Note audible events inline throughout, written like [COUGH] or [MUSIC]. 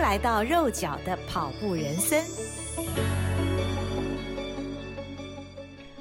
来到肉脚的跑步人生。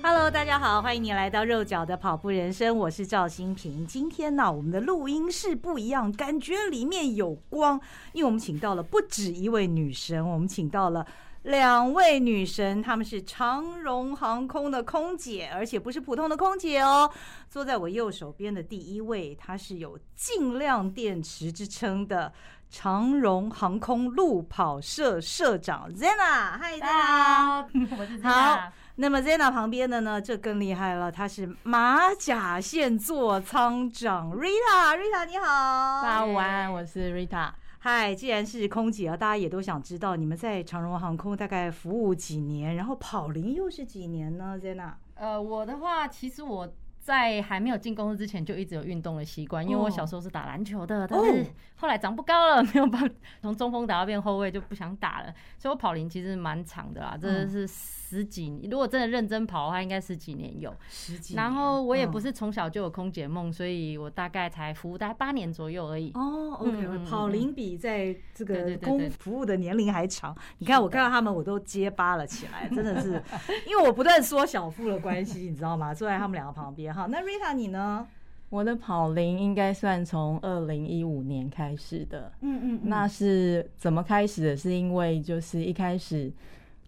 Hello，大家好，欢迎你来到肉脚的跑步人生，我是赵新平。今天呢，我们的录音室不一样，感觉里面有光，因为我们请到了不止一位女神，我们请到了。两位女神，她们是长荣航空的空姐，而且不是普通的空姐哦。坐在我右手边的第一位，她是有“尽量电池”之称的长荣航空路跑社社长 Zena。嗨，大家好，我是 Zena。好，那么 Zena 旁边的呢，这更厉害了，她是马甲线座舱长 Rita。Rita 你好，大家午安，我是 Rita。嗨，既然是空姐啊，大家也都想知道你们在长荣航空大概服务几年，然后跑龄又是几年呢？Zena，呃，我的话，其实我在还没有进公司之前就一直有运动的习惯，因为我小时候是打篮球的，但是后来长不高了，[LAUGHS] 没有办法从中锋打到变后卫就不想打了，所以我跑龄其实蛮长的啦，真的是。十几年，如果真的认真跑的话，应该十几年有。十几年。然后我也不是从小就有空姐梦，所以我大概才服务大概八年左右而已。哦，OK，跑龄比在这个公服务的年龄还长。你看，我看到他们，我都结巴了起来，真的是，因为我不断缩小腹的关系，你知道吗？坐在他们两个旁边。哈，那 Rita 你呢？我的跑龄应该算从二零一五年开始的。嗯嗯。那是怎么开始的？是因为就是一开始。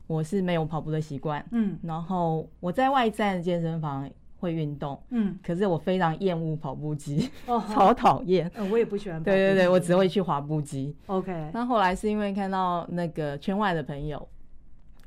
我是没有跑步的习惯，嗯，然后我在外站健身房会运动，嗯，可是我非常厌恶跑步机，哦，[LAUGHS] 超讨厌，嗯，我也不喜欢跑步，对对对，我只会去滑步机，OK。那后来是因为看到那个圈外的朋友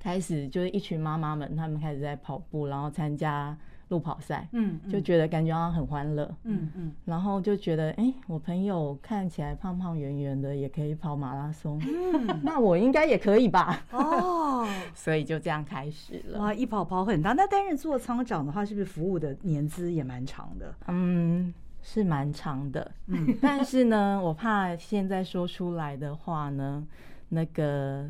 开始，就是一群妈妈们，他们开始在跑步，然后参加。路跑赛，嗯，就觉得感觉好像很欢乐，嗯嗯，然后就觉得，哎，我朋友看起来胖胖圆圆的，也可以跑马拉松，嗯，[LAUGHS] 那我应该也可以吧？哦，[LAUGHS] 所以就这样开始了。哇，一跑跑很大。那担任座舱长的话，是不是服务的年资也蛮长的？嗯，是蛮长的。嗯，[LAUGHS] 但是呢，我怕现在说出来的话呢，那个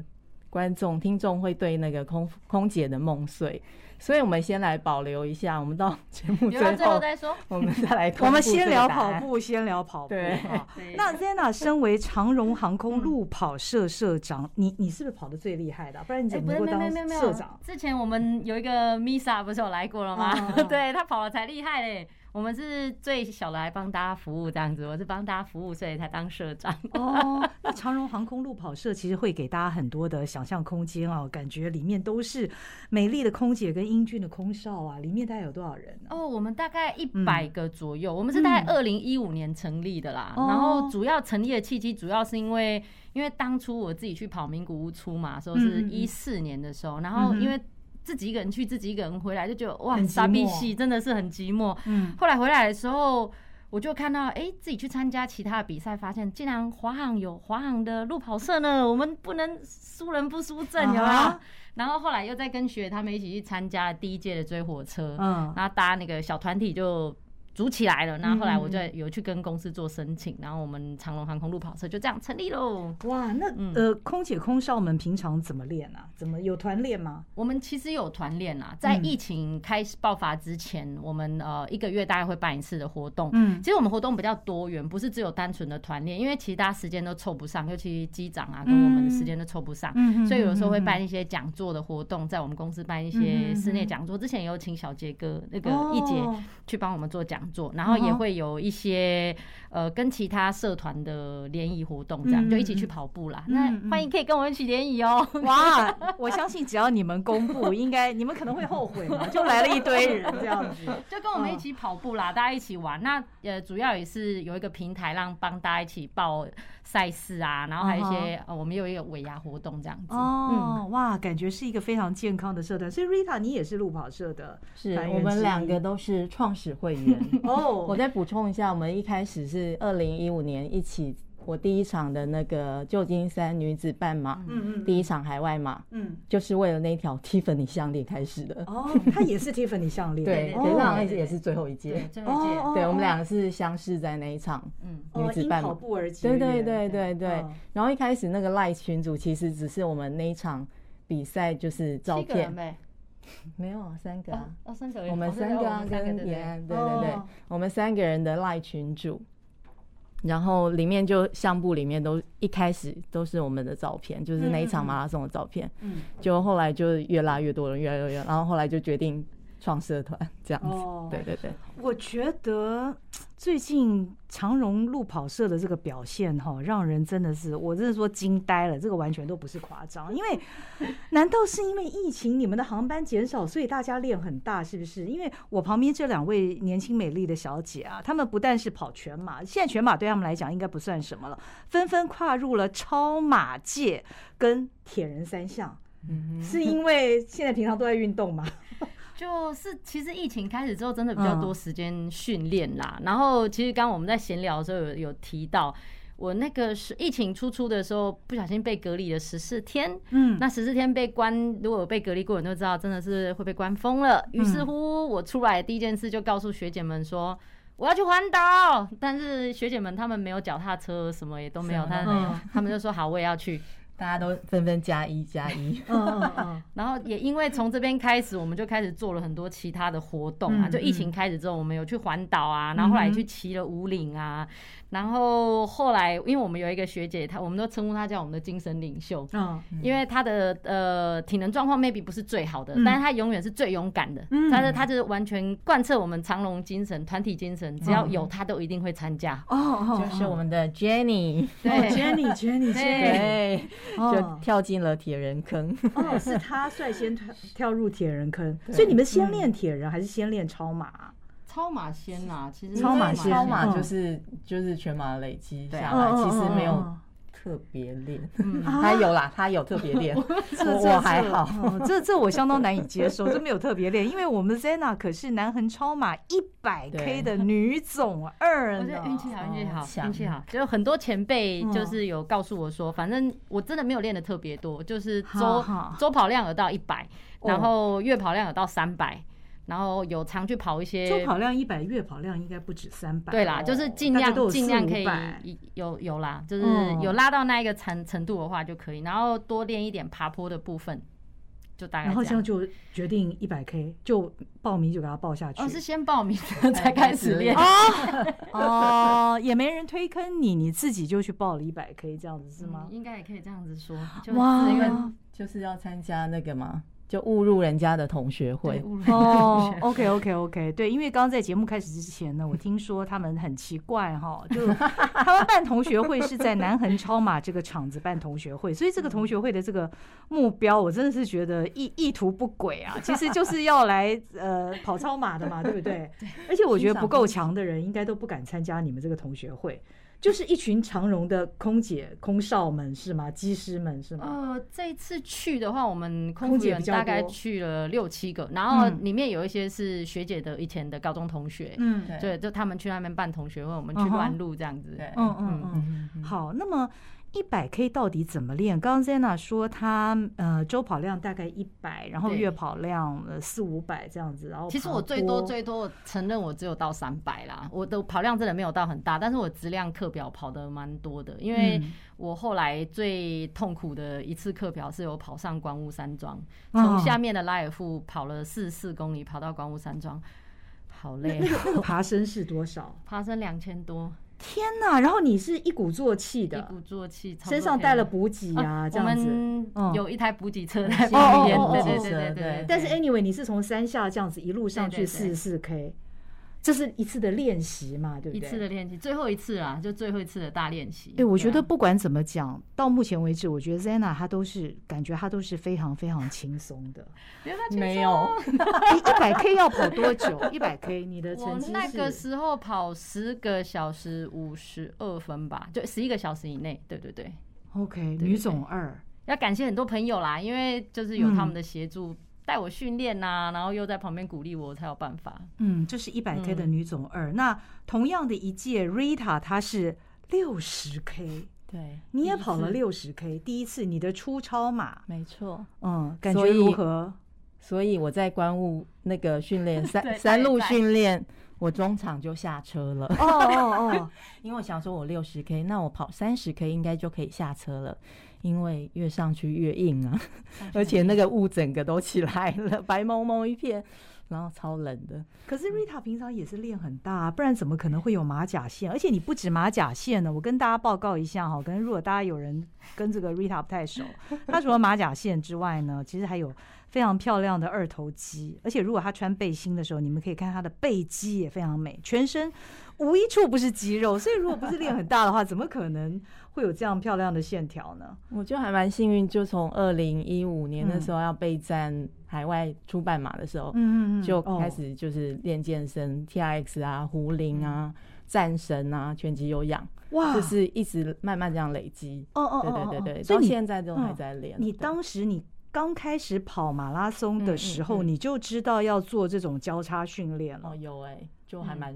观众听众会对那个空空姐的梦碎。所以，我们先来保留一下，我们到节目最后，再说。我们再来，[LAUGHS] 我们先聊跑步，先聊跑步。对，[LAUGHS] 那 Zena 身为长荣航空路跑社社长，你你是不是跑的最厉害的？不然你怎么能够当社长？之前我们有一个 Misa 不是有来过了吗？[LAUGHS] 对，他跑的才厉害嘞。我们是最小的来帮大家服务这样子，我是帮大家服务，所以才当社长。[LAUGHS] 哦，那长荣航空路跑社其实会给大家很多的想象空间哦，感觉里面都是美丽的空姐跟英俊的空少啊，里面大概有多少人呢？哦，我们大概一百个左右，嗯、我们是大概二零一五年成立的啦。嗯、然后主要成立的契机，主要是因为因为当初我自己去跑名古屋出马，说是一四年的时候，嗯、然后因为。自己一个人去，自己一个人回来，就觉得哇，傻逼戏真的是很寂寞。嗯，后来回来的时候，我就看到，哎、欸，自己去参加其他的比赛，发现竟然华航有华航的路跑社呢，我们不能输人不输阵，有没有？啊、然后后来又再跟学他们一起去参加第一届的追火车，嗯，然后搭那个小团体就。组起来了，那后后来我就有去跟公司做申请，然后我们长隆航空路跑社就这样成立喽。哇，那呃，空姐空少们平常怎么练啊？怎么有团练吗？我们其实有团练啊，在疫情开始爆发之前，我们呃一个月大概会办一次的活动。嗯，其实我们活动比较多元，不是只有单纯的团练，因为其实大家时间都凑不上，尤其机长啊跟我们的时间都凑不上，所以有的时候会办一些讲座的活动，在我们公司办一些室内讲座。之前也有请小杰哥那个一杰去帮我们做讲。做，然后也会有一些呃跟其他社团的联谊活动，这样就一起去跑步啦。那欢迎可以跟我们一起联谊哦。哇，[LAUGHS] 我相信只要你们公布，应该你们可能会后悔嘛，[LAUGHS] 就来了一堆人这样子，就跟我们一起跑步啦，大家一起玩。那呃主要也是有一个平台让帮大家一起报赛事啊，然后还有一些呃我们有一个尾牙活动这样子。哦，哇，感觉是一个非常健康的社团。所以 Rita 你也是路跑社的，是我们两个都是创始会员。[LAUGHS] 哦，我再补充一下，我们一开始是二零一五年一起，我第一场的那个旧金山女子半马，嗯嗯，第一场海外马，嗯，就是为了那条 [LAUGHS] Tiffany 项链开始的。哦，它也是 Tiffany 项链，[LAUGHS] 对，可是好像也是最后一届，最后一届，对，我们两个是相识在那一场，嗯，女子半马，跑步而结，对对对对对。然后一开始那个 Line 群组其实只是我们那一场比赛就是照片。[LAUGHS] 没有啊，三个啊，哦，三个，我们三个啊，跟延安，对对对，我们三个人的赖群主。然后里面就相簿里面都一开始都是我们的照片，就是那一场马拉松的照片。嗯，就后来就越拉越多人，越来越多，然后后来就决定。创社团这样子，哦、对对对，我觉得最近长荣路跑社的这个表现哈，让人真的是，我真的说惊呆了，这个完全都不是夸张，因为 [LAUGHS] 难道是因为疫情，你们的航班减少，所以大家练很大，是不是？因为我旁边这两位年轻美丽的小姐啊，她们不但是跑全马，现在全马对他们来讲应该不算什么了，纷纷跨入了超马界跟铁人三项，嗯哼，是因为现在平常都在运动吗？就是其实疫情开始之后，真的比较多时间训练啦。然后其实刚刚我们在闲聊的时候有有提到，我那个是疫情初初的时候，不小心被隔离了十四天。嗯，那十四天被关，如果有被隔离过，人都知道真的是会被关疯了。于是乎，我出来第一件事就告诉学姐们说，我要去环岛。但是学姐们他们没有脚踏车，什么也都没有，他他们就说好，我也要去。大家都纷纷加一加一，嗯嗯嗯，[LAUGHS] 然后也因为从这边开始，我们就开始做了很多其他的活动啊。就疫情开始之后，我们有去环岛啊，然后后来去骑了五岭啊。然后后来，因为我们有一个学姐，她我们都称呼她叫我们的精神领袖，嗯，因为她的呃体能状况 maybe 不是最好的，但是她永远是最勇敢的，但是她就是完全贯彻我们长隆精神、团体精神，只要有她都一定会参加。哦，就是我们的 Jenny，对，Jenny，Jenny，[LAUGHS] 对，[LAUGHS] 就跳进了铁人坑。哦，是他率先跳跳入铁人坑，[LAUGHS] 所以你们先练铁人还是先练超马？超马先啦，其实超马超马就是就是全马累积下来，其实没有特别练。嗯 [LAUGHS] 他有啦，他有特别练，[LAUGHS] 这我还好。这这我相当难以接受，这没有特别练，因为我们 Zena 可是南横超马一百 K 的女总二呢。运气好，运气好，运气好。就很多前辈就是有告诉我说，反正我真的没有练的特别多，就是周周跑量有到一百，然后月跑量有到三百。然后有常去跑一些，周跑量一百，月跑量应该不止三百。对啦，就是尽量尽量可以有有啦，就是有拉到那一个程程度的话就可以。然后多练一点爬坡的部分，就大概。然后这样就决定一百 K，就报名就给他报下去。哦，是先报名 [LAUGHS] 才开始练 [LAUGHS] 哦，也没人推坑你，你自己就去报了一百 K，这样子是吗？应该也可以这样子说。哇，因为就是要参加那个嘛。就误入人家的同学会哦，OK OK OK，对，因为刚刚在节目开始之前呢，我听说他们很奇怪哈，就 [LAUGHS] 他们办同学会是在南横超马这个场子办同学会，所以这个同学会的这个目标，我真的是觉得意意图不轨啊，其实就是要来呃跑超马的嘛，对不对？而且我觉得不够强的人应该都不敢参加你们这个同学会。就是一群长荣的空姐、空少们是吗？机师们是吗？呃，这一次去的话，我们空姐大概去了六七个，然后里面有一些是学姐的以前的高中同学，嗯，对，就他们去那边办同学会，我们去乱录这样子，对，嗯嗯嗯，好，那么。一百 K 到底怎么练？刚刚 Zena 说他呃周跑量大概一百，然后月跑量呃四五百这样子。然后其实我最多最多承认我只有到三百啦，我的跑量真的没有到很大，但是我质量课表跑的蛮多的，因为我后来最痛苦的一次课表是有跑上观雾山庄，从下面的拉尔夫跑了四十四公里跑到观雾山庄，好累。那个爬升是多少？[LAUGHS] 爬升两千多。天呐！然后你是一鼓作气的，一鼓作气，身上带了补给啊，这样子，有一台补给车在旁边，对对对对。但是 anyway，你是从山下这样子一路上去四十四 K。这是一次的练习嘛，对不对？一次的练习，最后一次啊，就最后一次的大练习。对，我觉得不管怎么讲，到目前为止，我觉得 Zena 她都是感觉她都是非常非常轻松的。没有，[LAUGHS] 一百 K 要跑多久？一百 K 你的成绩是？那个时候跑十个小时五十二分吧，就十一个小时以内。对对对。OK，女总二，要感谢很多朋友啦，因为就是有他们的协助。带我训练呐，然后又在旁边鼓励我，才有办法。嗯，这是一百 K 的女总二。嗯、那同样的一届，Rita 她是六十 K，对，你也跑了六十 K，第一次你的初超马，没错。嗯，感觉如何？所以我在关务那个训练 [LAUGHS] 三三路训练，我中场就下车了。哦哦哦，[LAUGHS] 因为我想说我六十 K，那我跑三十 K 应该就可以下车了。因为越上去越硬啊，[LAUGHS] 而且那个雾整个都起来了，[LAUGHS] 白蒙蒙一片。然后超冷的。可是 Rita 平常也是练很大啊，不然怎么可能会有马甲线？而且你不止马甲线呢，我跟大家报告一下哈，可能如果大家有人跟这个 Rita 不太熟，[LAUGHS] 她除了马甲线之外呢，其实还有非常漂亮的二头肌，而且如果她穿背心的时候，你们可以看她的背肌也非常美，全身无一处不是肌肉，所以如果不是练很大的话，怎么可能？会有这样漂亮的线条呢？我就还蛮幸运，就从二零一五年的时候要备战海外出半马的时候，嗯嗯就开始就是练健身，TRX 啊、壶铃啊、战神啊、拳击有氧，哇，就是一直慢慢这样累积。哦哦，对对对对，到现在都还在练。你当时你刚开始跑马拉松的时候，你就知道要做这种交叉训练了？哦，有哎，就还蛮。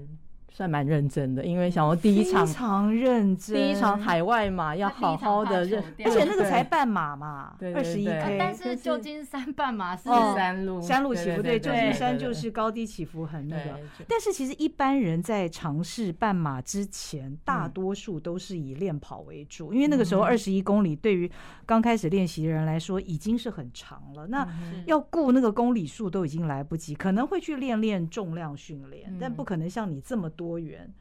算蛮认真的，因为想要第一场非常认真，第一场海外嘛，要好好的认，而且那个才半马嘛，二十一 K，但是旧金山半马是山路，山路起伏，对，旧金山就是高低起伏很那个。但是其实一般人在尝试半马之前，大多数都是以练跑为主，因为那个时候二十一公里对于刚开始练习的人来说已经是很长了，那要顾那个公里数都已经来不及，可能会去练练重量训练，但不可能像你这么多。元，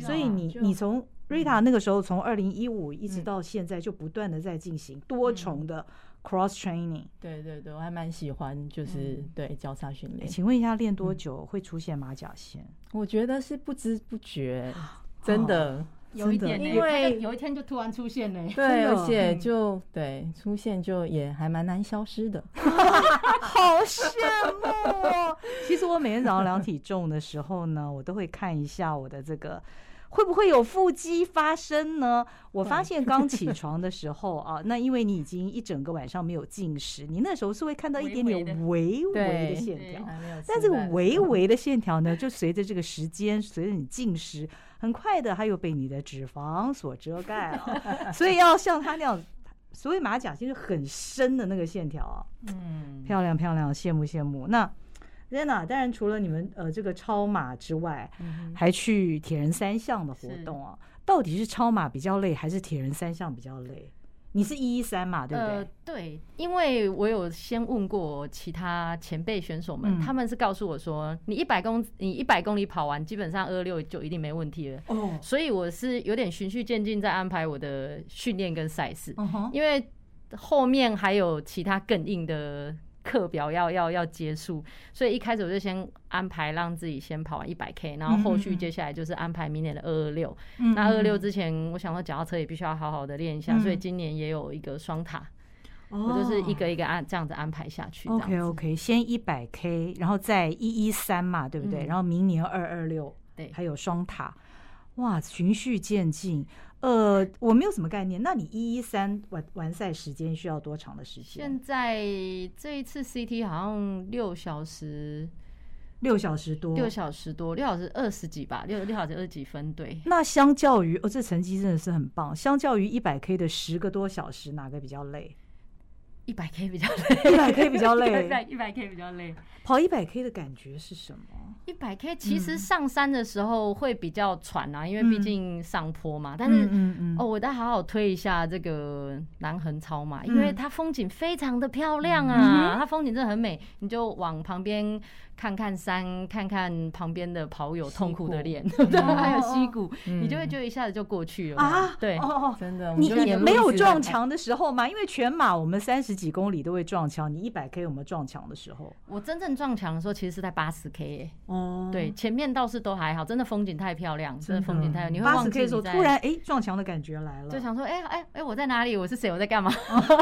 所以你你从 Rita 那个时候从二零一五一直到现在就不断的在进行多重的 cross training。对对对，我还蛮喜欢，就是对交叉训练。请问一下，练多久会出现马甲线？我觉得是不知不觉，真的有一点，因为有一天就突然出现了。对，而且就对出现就也还蛮难消失的，[LAUGHS] 好羡慕。[LAUGHS] 其实我每天早上量体重的时候呢，我都会看一下我的这个会不会有腹肌发生呢？我发现刚起床的时候啊，那因为你已经一整个晚上没有进食，你那时候是会看到一点点微微的线条，但这个微微的线条呢，就随着这个时间，随着你进食，很快的它又被你的脂肪所遮盖了。所以要像他那样，所谓马甲线是很深的那个线条啊，嗯，漂亮漂亮，羡慕羡慕。那 Rena，当然除了你们呃这个超马之外，还去铁人三项的活动啊？到底是超马比较累，还是铁人三项比较累？你是一一三嘛，对不对？呃，对，因为我有先问过其他前辈选手们，他们是告诉我说，你一百公你一百公里跑完，基本上二二六就一定没问题了。哦，所以我是有点循序渐进在安排我的训练跟赛事，因为后面还有其他更硬的。课表要要要结束，所以一开始我就先安排让自己先跑完一百 K，然后后续接下来就是安排明年的二二六。那二二六之前，我想说脚踏车也必须要好好的练一下，所以今年也有一个双塔，我就是一个一个按这样子安排下去。OK OK，先一百 K，然后再一一三嘛，对不对？然后明年二二六，对，还有双塔，哇，循序渐进。呃，我没有什么概念。那你一一三完完赛时间需要多长的时间？现在这一次 CT 好像六小时，六小时多，六小时多，六小时二十几吧，六六小时二十几分。对。那相较于，哦，这成绩真的是很棒。相较于一百 K 的十个多小时，哪个比较累？一百 K 比较累，一百 K 比较 [LAUGHS] 累，一百 K 比较累。跑一百 K 的感觉是什么？一百 K 其实上山的时候会比较喘啊，因为毕竟上坡嘛。但是哦，我再好好推一下这个南横超嘛，因为它风景非常的漂亮啊，它风景真的很美，你就往旁边。看看山，看看旁边的跑友痛苦的脸，对 [LAUGHS] [LAUGHS] 还有溪谷，你就会觉得一下子就过去了啊！对，真的，你你没有撞墙的时候吗？因为全马我们三十几公里都会撞墙，你一百 K 有没有撞墙的时候？我真正撞墙的时候，其实是在八十 K。哦，对，前面倒是都还好，真的风景太漂亮，真的风景太。你会忘记的时候，突然哎，撞墙的感觉来了，就想说哎哎哎，我在哪里？我是谁？我在干嘛？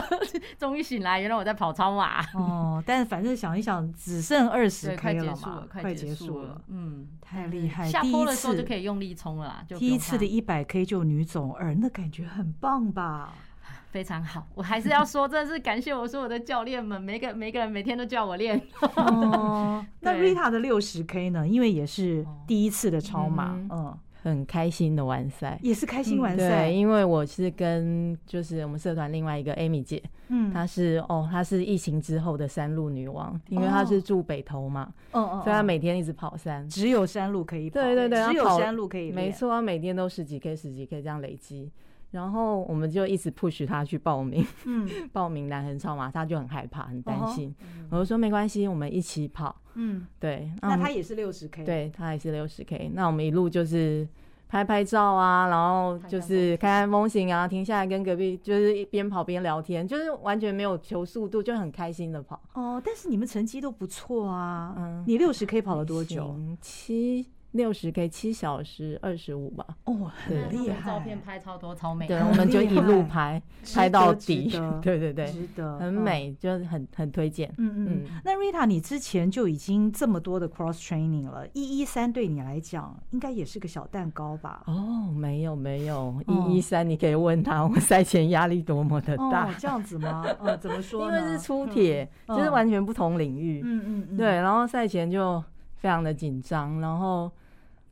[LAUGHS] 终于醒来，原来我在跑超马。哦，但是反正想一想，只剩二十 K。快结束了，快结束了，嗯，太厉害！下坡的时候就可以用力冲了啦。第一次的一百 K 就女总二，那感觉很棒吧？[SIGHS] 非常好，我还是要说，真的是感谢我所有的教练们，每个每个人每天都叫我练。[LAUGHS] 哦，那 Rita 的六十 K 呢？因为也是第一次的超马，嗯。很开心的完赛，也是开心完赛。对，因为我是跟就是我们社团另外一个 Amy 姐，嗯，她是哦，她是疫情之后的山路女王，因为她是住北投嘛，哦哦，所以她每天一直跑山，只有山路可以跑，对对对，只有山路可以，没错，她每天都十几 K 十几 K 这样累积，然后我们就一直 push 他去报名，嗯，[LAUGHS] 报名南横超马，他就很害怕，很担心。我就说没关系，我们一起跑。嗯，对。那他也是六十 K，对，他也是六十 K。那我们一路就是拍拍照啊，然后就是开开风行啊，停下来跟隔壁就是一边跑边聊天，就是完全没有求速度，就很开心的跑。哦，但是你们成绩都不错啊。嗯，你六十 K 跑了多久？七。六十 K 七小时二十五吧，哦，很厉害，照片拍超多，超美。对，我们就一路拍，拍到底。[LAUGHS] 对对对，值得，很美，就是很很推荐。嗯嗯。那 Rita，你之前就已经这么多的 cross training 了，一一三对你来讲应该也是个小蛋糕吧？哦，没有没有，一一三你可以问他，我赛前压力多么的大。这样子吗？嗯，[LAUGHS] 怎么说呢？因为是出铁，就是完全不同领域。嗯嗯嗯。对，然后赛前就。非常的紧张，然后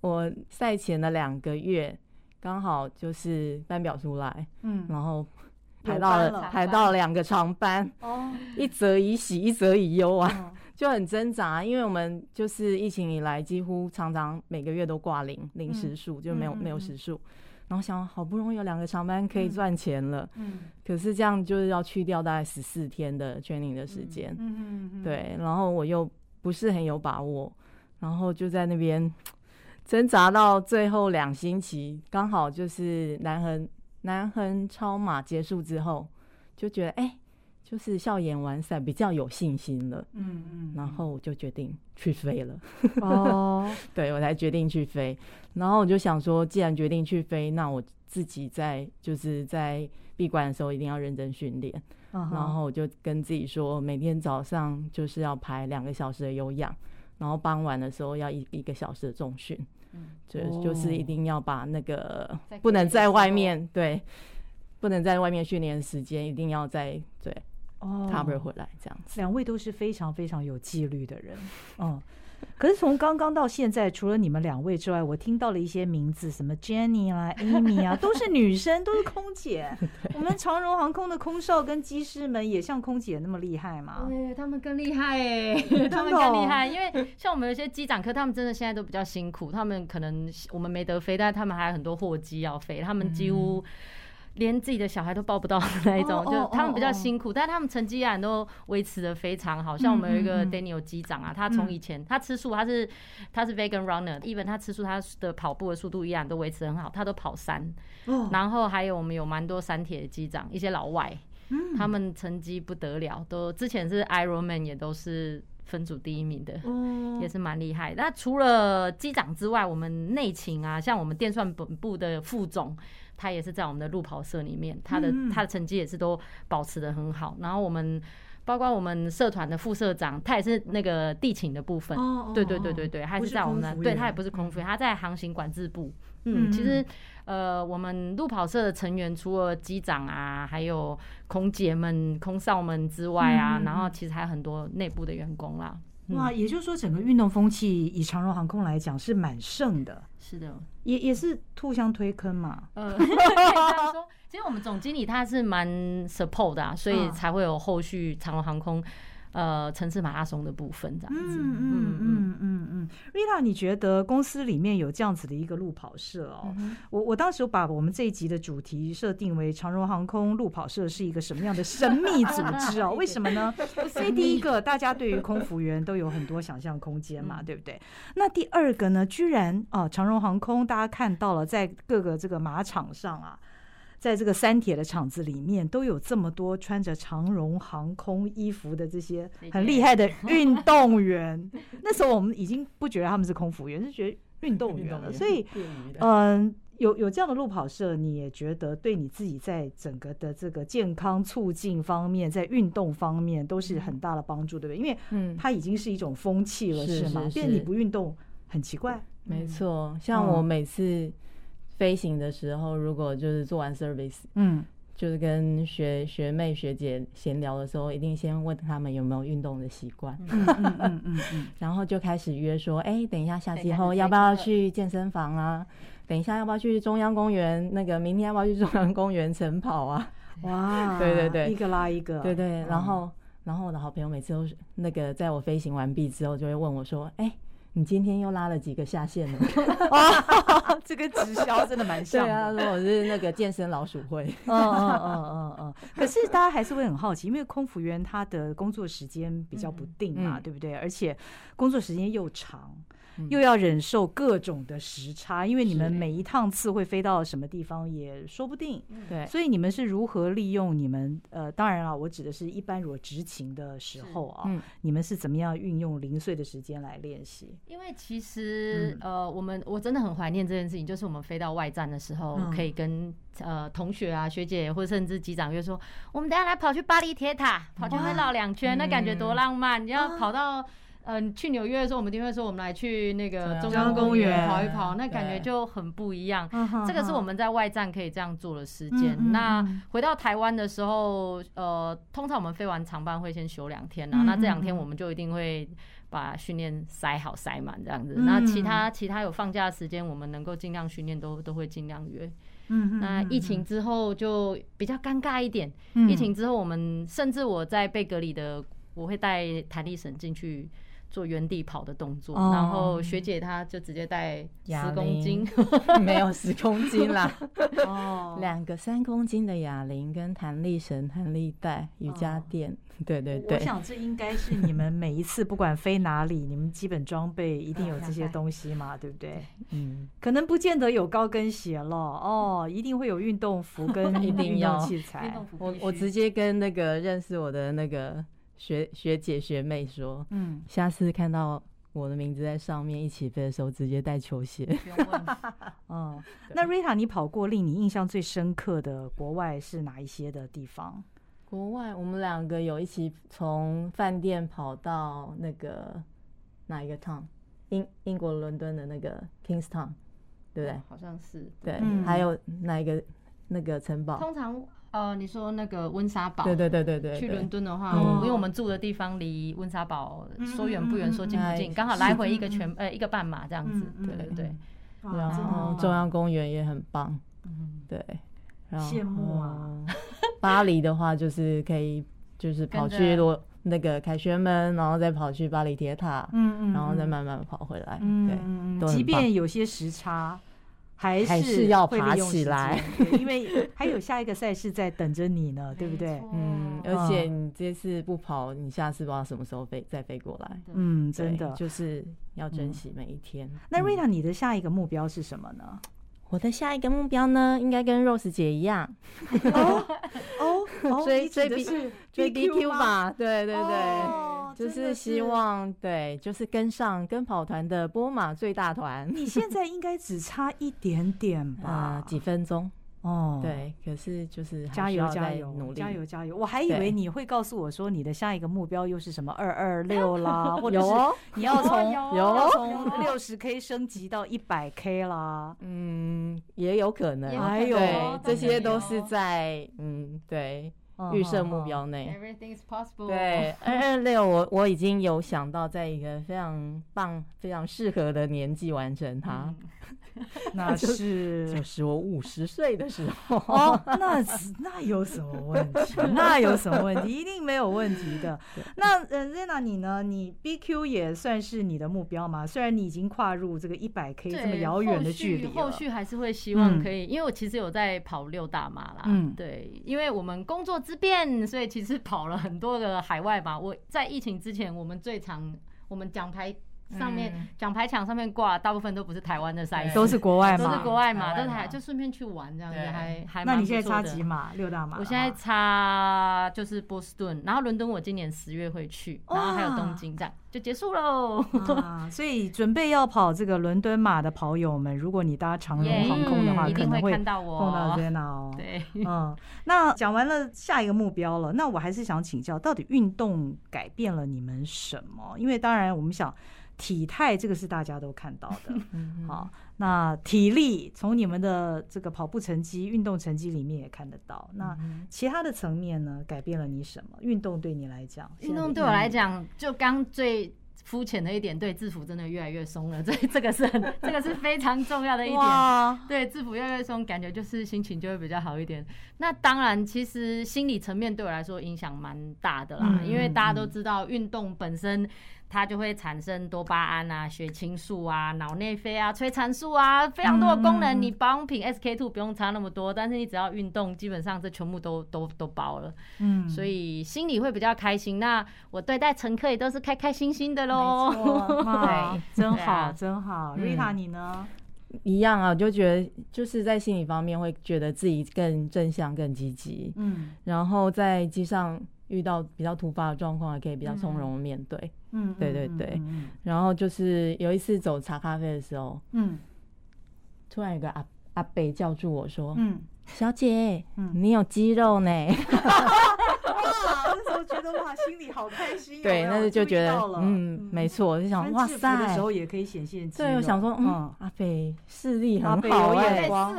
我赛前的两个月刚好就是班表出来，嗯，然后排到了，了。排到了两个长班，哦，一则以喜，一则以忧啊，哦、就很挣扎，因为我们就是疫情以来几乎常常每个月都挂零零时数，就没有、嗯、没有时数，然后想好不容易有两个长班可以赚钱了，嗯，可是这样就是要去掉大概十四天的 training 的时间，嗯嗯嗯，嗯对，然后我又不是很有把握。然后就在那边挣扎到最后两星期，刚好就是南横南横超马结束之后，就觉得哎、欸，就是校园完赛比较有信心了。嗯嗯，然后我就决定去飞了。哦，[LAUGHS] 对，我才决定去飞。然后我就想说，既然决定去飞，那我自己在就是在闭关的时候一定要认真训练。然后我就跟自己说，每天早上就是要排两个小时的有氧。然后傍晚的时候要一一个小时的重训，嗯，就就是一定要把那个不能在外面对，不能在外面训练时间一定要在对哦 cover 回来这样子。两位都是非常非常有纪律的人，嗯。可是从刚刚到现在，除了你们两位之外，我听到了一些名字，什么 Jenny 啊、Amy 啊，都是女生，都是空姐。[LAUGHS] 我们长荣航空的空少跟机师们也像空姐那么厉害吗？对，他们更厉害哎，[LAUGHS] 他们更厉害，因为像我们有些机长科，他们真的现在都比较辛苦，他们可能我们没得飞，但是他们还有很多货机要飞，他们几乎。连自己的小孩都抱不到的那一种，就他们比较辛苦，但他们成绩依然都维持的非常好。像我们有一个 Daniel 机长啊，他从以前他吃素，他是他是 vegan runner，even 他吃素，他的跑步的速度依然都维持很好，他都跑山。然后还有我们有蛮多山铁的机长，一些老外，他们成绩不得了，都之前是 Ironman 也都是分组第一名的，也是蛮厉害。那除了机长之外，我们内勤啊，像我们电算本部的副总。他也是在我们的路跑社里面，他的他的成绩也是都保持的很好。然后我们包括我们社团的副社长，他也是那个地勤的部分。对对对对对，还是在我们的，对他也不是空服员，他在航行管制部。嗯，其实呃，我们路跑社的成员除了机长啊，还有空姐们、空少们之外啊，然后其实还有很多内部的员工啦。哇，也就是说，整个运动风气以长荣航空来讲是蛮盛的。是的，也也是互相推坑嘛。呃，[LAUGHS] 其实我们总经理他是蛮 support 的啊，所以才会有后续长隆航空。呃，城市马拉松的部分这样子。嗯嗯嗯嗯嗯。Rita，你觉得公司里面有这样子的一个路跑社哦？嗯、我我当时把我们这一集的主题设定为长荣航空路跑社是一个什么样的神秘组织哦？[LAUGHS] 为什么呢？所以第一个，大家对于空服员都有很多想象空间嘛，对不对？那第二个呢？居然啊，长荣航空大家看到了，在各个这个马场上啊。在这个三铁的场子里面，都有这么多穿着长荣航空衣服的这些很厉害的运 [LAUGHS] 动员。那时候我们已经不觉得他们是空服员，是觉得运动员了。所以，嗯，有有这样的路跑社，你也觉得对你自己在整个的这个健康促进方面，在运动方面都是很大的帮助，对不对？因为嗯，它已经是一种风气了，是吗？变你不运动很奇怪。没错，像我每次。飞行的时候，如果就是做完 service，嗯，就是跟学学妹学姐闲聊的时候，一定先问他们有没有运动的习惯，嗯 [LAUGHS] 嗯嗯嗯，然后就开始约说，哎、欸，等一下下机后要不要去健身房啊？等一下要不要去中央公园？那个明天要不要去中央公园晨跑啊？哇，[LAUGHS] 对对对，一个拉一个，对，对对，然后然后我的好朋友每次都是那个在我飞行完毕之后就会问我说，哎、欸。你今天又拉了几个下线了？[LAUGHS] 哦，[LAUGHS] 这个直销真的蛮像的。对啊，如果是那个健身老鼠会。嗯嗯嗯嗯嗯。可是大家还是会很好奇，因为空服员他的工作时间比较不定嘛，嗯、对不对？而且工作时间又长。又要忍受各种的时差，因为你们每一趟次会飞到什么地方也说不定。对，所以你们是如何利用你们呃，当然了，我指的是一般如果执勤的时候啊，嗯、你们是怎么样运用零碎的时间来练习？因为其实、嗯、呃，我们我真的很怀念这件事情，就是我们飞到外站的时候，可以跟呃同学啊、学姐或者甚至机长约说，我们等下来跑去巴黎铁塔，跑去会绕两圈，那感觉多浪漫！你要跑到。嗯，去纽约的时候，我们一定会说我们来去那个中央公园跑一跑，那感觉就很不一样。这个是我们在外站可以这样做的时间。那回到台湾的时候，呃，通常我们飞完长班会先休两天啊。那这两天我们就一定会把训练塞好塞满这样子。那其他其他有放假的时间，我们能够尽量训练都都会尽量约。嗯那疫情之后就比较尴尬一点。疫情之后，我们甚至我在被隔离的，我会带弹力绳进去。做原地跑的动作，然后学姐她就直接带十公斤，[LAUGHS] 没有十公斤啦，[LAUGHS] 哦，两个三公斤的哑铃跟弹力绳、弹力带、瑜伽垫，对对对。我想这应该是你们每一次不管飞哪里，你们基本装备一定有这些东西嘛，对不对？嗯，可能不见得有高跟鞋了哦，一定会有运动服跟 [LAUGHS] 运动器材。我我直接跟那个认识我的那个。学学姐学妹说，嗯，下次看到我的名字在上面一起飞的时候，直接带球鞋。不用问。[LAUGHS] 嗯，那 Rita，你跑过令你印象最深刻的国外是哪一些的地方？国外，我们两个有一起从饭店跑到那个哪一个 town？英英国伦敦的那个 Kingstown，对不对？好像是。对，还有哪一个那个城堡？通常。呃，你说那个温莎堡？对对对对对。去伦敦的话，因为我们住的地方离温莎堡说远不远，说近不近，刚好来回一个全呃一个半马这样子。对对对。然后中央公园也很棒。嗯，对。羡慕啊！巴黎的话，就是可以就是跑去罗那个凯旋门，然后再跑去巴黎铁塔，嗯嗯，然后再慢慢跑回来。对，即便有些时差。还是要爬起来，因 [LAUGHS] 为还有下一个赛事在等着你呢，对不对？嗯，而且你这次不跑，你下次不知道什么时候飞再飞过来。嗯，真的就是要珍惜每一天。那 Rita，你的下一个目标是什么呢？我的下一个目标呢，应该跟 Rose 姐一样。哦 [LAUGHS] 哦，追追 B 追 BQ 吧？对对对。就是希望对，就是跟上跟跑团的波马最大团。你现在应该只差一点点 [LAUGHS] 吧？几分钟哦。对，可是就是加油加油，努力加油加油！我还以为你会告诉我说你的下一个目标又是什么二二六啦，[LAUGHS] 或者是你要从有从六十 K 升级到一百 K 啦。[LAUGHS] 嗯，也有可能。还有这些都是在嗯对。预设目标内，对，二二六，我我已经有想到，在一个非常棒、非常适合的年纪完成它。[LAUGHS] 那是就是我五十岁的时候。哦，那那有什么问题？[LAUGHS] 那有什么问题？一定没有问题的。那呃，Zena 你呢？你 BQ 也算是你的目标吗？虽然你已经跨入这个一百 K 这么遥远的距离，后续还是会希望可以，因为我其实有在跑六大马啦。嗯，对，因为我们工作。之便，所以其实跑了很多个海外吧。我在疫情之前，我们最常我们奖牌上面奖牌墙上面挂，大部分都不是台湾的赛事，都是国外嘛，都是国外嘛，都是还就顺便去玩这样子，还还。那你现在差几码？六大马？我现在差就是波士顿，然后伦敦我今年十月会去，然后还有东京站。就结束喽、啊，[LAUGHS] 所以准备要跑这个伦敦马的跑友们，如果你搭长荣航空的话，可能会碰到我，碰到 Rena 哦。对，嗯，那讲完了下一个目标了，那我还是想请教，到底运动改变了你们什么？因为当然我们想体态这个是大家都看到的，[LAUGHS] 好。那体力从你们的这个跑步成绩、运动成绩里面也看得到。那其他的层面呢？改变了你什么？运动对你来讲，运动对我来讲，就刚最肤浅的一点，对制服真的越来越松了。这 [LAUGHS] 这个是很，这个是非常重要的一点。哇对制服越来越松，感觉就是心情就会比较好一点。那当然，其实心理层面对我来说影响蛮大的啦。嗯、因为大家都知道，运动本身它就会产生多巴胺啊、血清素啊、脑内啡啊、催产素啊，非常多的功能。嗯、你保养品 SK two 不用差那么多，但是你只要运动，基本上这全部都都都包了。嗯，所以心里会比较开心。那我对待乘客也都是开开心心的喽。[LAUGHS] 对，真好，真好。瑞塔，你呢？一样啊，我就觉得就是在心理方面会觉得自己更正向、更积极。嗯，然后在机上遇到比较突发的状况，也可以比较从容面对。嗯，对对对。然后就是有一次走茶咖啡的时候，嗯，突然有个阿阿伯叫住我说：“嗯，小姐，嗯，你有肌肉呢。”觉得哇，心里好开心。对，那就就觉得嗯，没错，我就想哇塞，的时候也可以显现。对，我想说嗯，阿北视力很好，有眼光。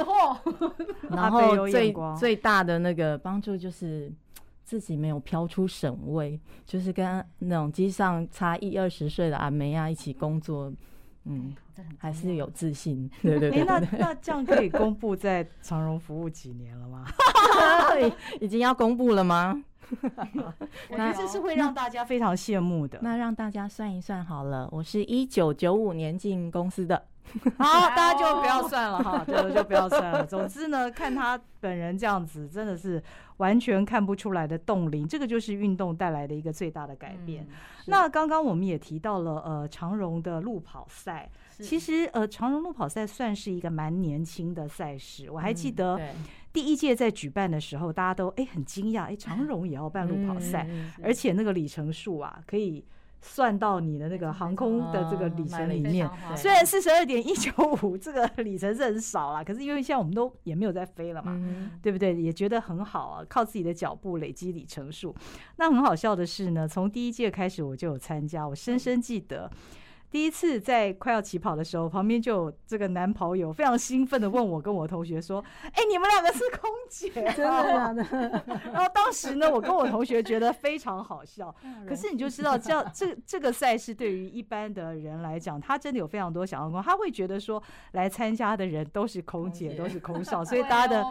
[LAUGHS] 然后最最大的那个帮助就是自己没有飘出省位，就是跟那种机上差一二十岁的阿梅啊一起工作，嗯，还是有自信。[LAUGHS] 对对对。那 [LAUGHS] 那这样可以公布在长荣服务几年了吗？[LAUGHS] 已经要公布了吗？[LAUGHS] 我觉得这是会让大家非常羡慕的。那让大家算一算好了，我是一九九五年进公司的，[LAUGHS] 好，大家就不要算了哈，[LAUGHS] 就就不要算了。总之呢，看他本人这样子，真的是完全看不出来的冻龄，这个就是运动带来的一个最大的改变。嗯、那刚刚我们也提到了，呃，长荣的路跑赛，其实呃，长荣路跑赛算是一个蛮年轻的赛事，我还记得。嗯第一届在举办的时候，大家都哎、欸、很惊讶，哎、欸、长荣也要办路跑赛，嗯、而且那个里程数啊，可以算到你的那个航空的这个里程里面。虽然四十二点一九五这个里程是很少啦，可是因为现在我们都也没有在飞了嘛，嗯、对不对？也觉得很好啊，靠自己的脚步累积里程数。那很好笑的是呢，从第一届开始我就有参加，我深深记得。第一次在快要起跑的时候，旁边就有这个男跑友非常兴奋的问我跟我同学说：“哎，你们两个是空姐？”真的假的？[LAUGHS] 然后当时呢，我跟我同学觉得非常好笑。[LAUGHS] 可是你就知道，这样这这个赛事对于一般的人来讲，他真的有非常多想象空，他会觉得说来参加的人都是空姐，都是空少，[LAUGHS] 所以大家的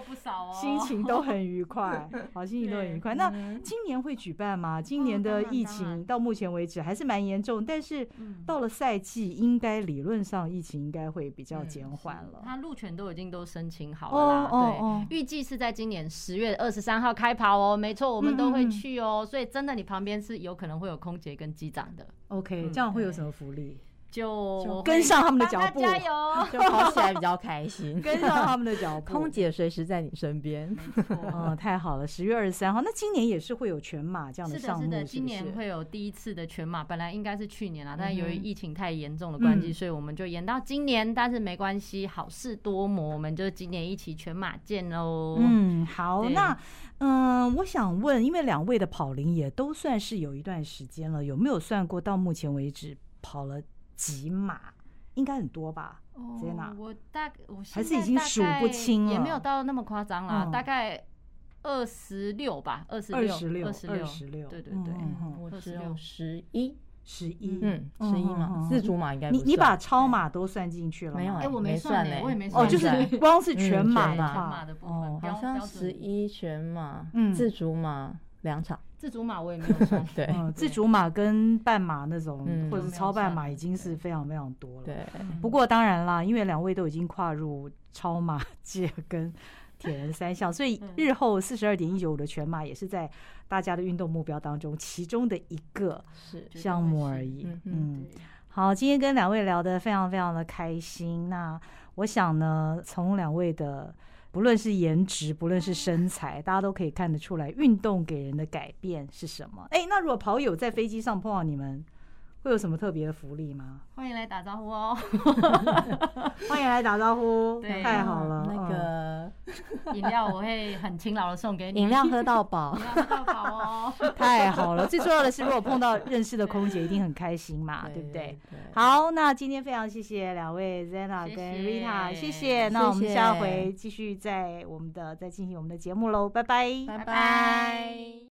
心情都很愉快，好，心情都很愉快。那今年会举办吗？今年的疫情到目前为止还是蛮严重，但是到了赛。赛季应该理论上疫情应该会比较减缓了。他路权都已经都申请好了啦，对，预计是在今年十月二十三号开跑哦。没错，我们都会去哦。所以真的，你旁边是有可能会有空姐跟机长的。OK，这样会有什么福利？就跟上他们的脚步，加油，[LAUGHS] 就跑起来比较开心。[LAUGHS] 跟上他们的脚步，空姐随时在你身边。哦，太好了！十月二十三号，那今年也是会有全马这样的项目，是的，今年会有第一次的全马。本来应该是去年啊，但由于疫情太严重的关系，所以我们就延到今年。但是没关系，好事多磨，我们就今年一起全马见喽。嗯，好，那嗯，我想问，因为两位的跑龄也都算是有一段时间了，有没有算过到目前为止跑了？几码应该很多吧？哦，我大我还是已经数不清了，也没有到那么夸张啦，大概二十六吧，二十六，二十六，二十六，对对对，我只有十一，十一，嗯，十一嘛，自主码应该你你把超码都算进去了吗？没有，哎，我没算呢，我也没算，哦，就是光是全码的话，好像十一全码，嗯，自主码两场。自主马我也没有算，[LAUGHS] 对，自主马跟半马那种，或者是超半马已经是非常非常多了。对，不过当然啦，因为两位都已经跨入超马界跟铁人三项，所以日后四十二点一九五的全马也是在大家的运动目标当中其中的一个项目而已。嗯，好，今天跟两位聊得非常非常的开心。那我想呢，从两位的。不论是颜值，不论是身材，大家都可以看得出来，运动给人的改变是什么？哎，那如果跑友在飞机上碰到你们，会有什么特别的福利吗？[LAUGHS] 欢迎来打招呼哦！[LAUGHS] 欢迎来打招呼，[LAUGHS] 对，太好了。那个饮料我会很勤劳的送给你，饮料喝到饱，喝到饱哦！太好了，最重要的是，如果碰到认识的空姐，一定很开心嘛，对不对？好，那今天非常谢谢两位 Zena 跟 Rita，谢谢。那我们下回继续在我们的再进行我们的节目喽，拜拜，拜拜。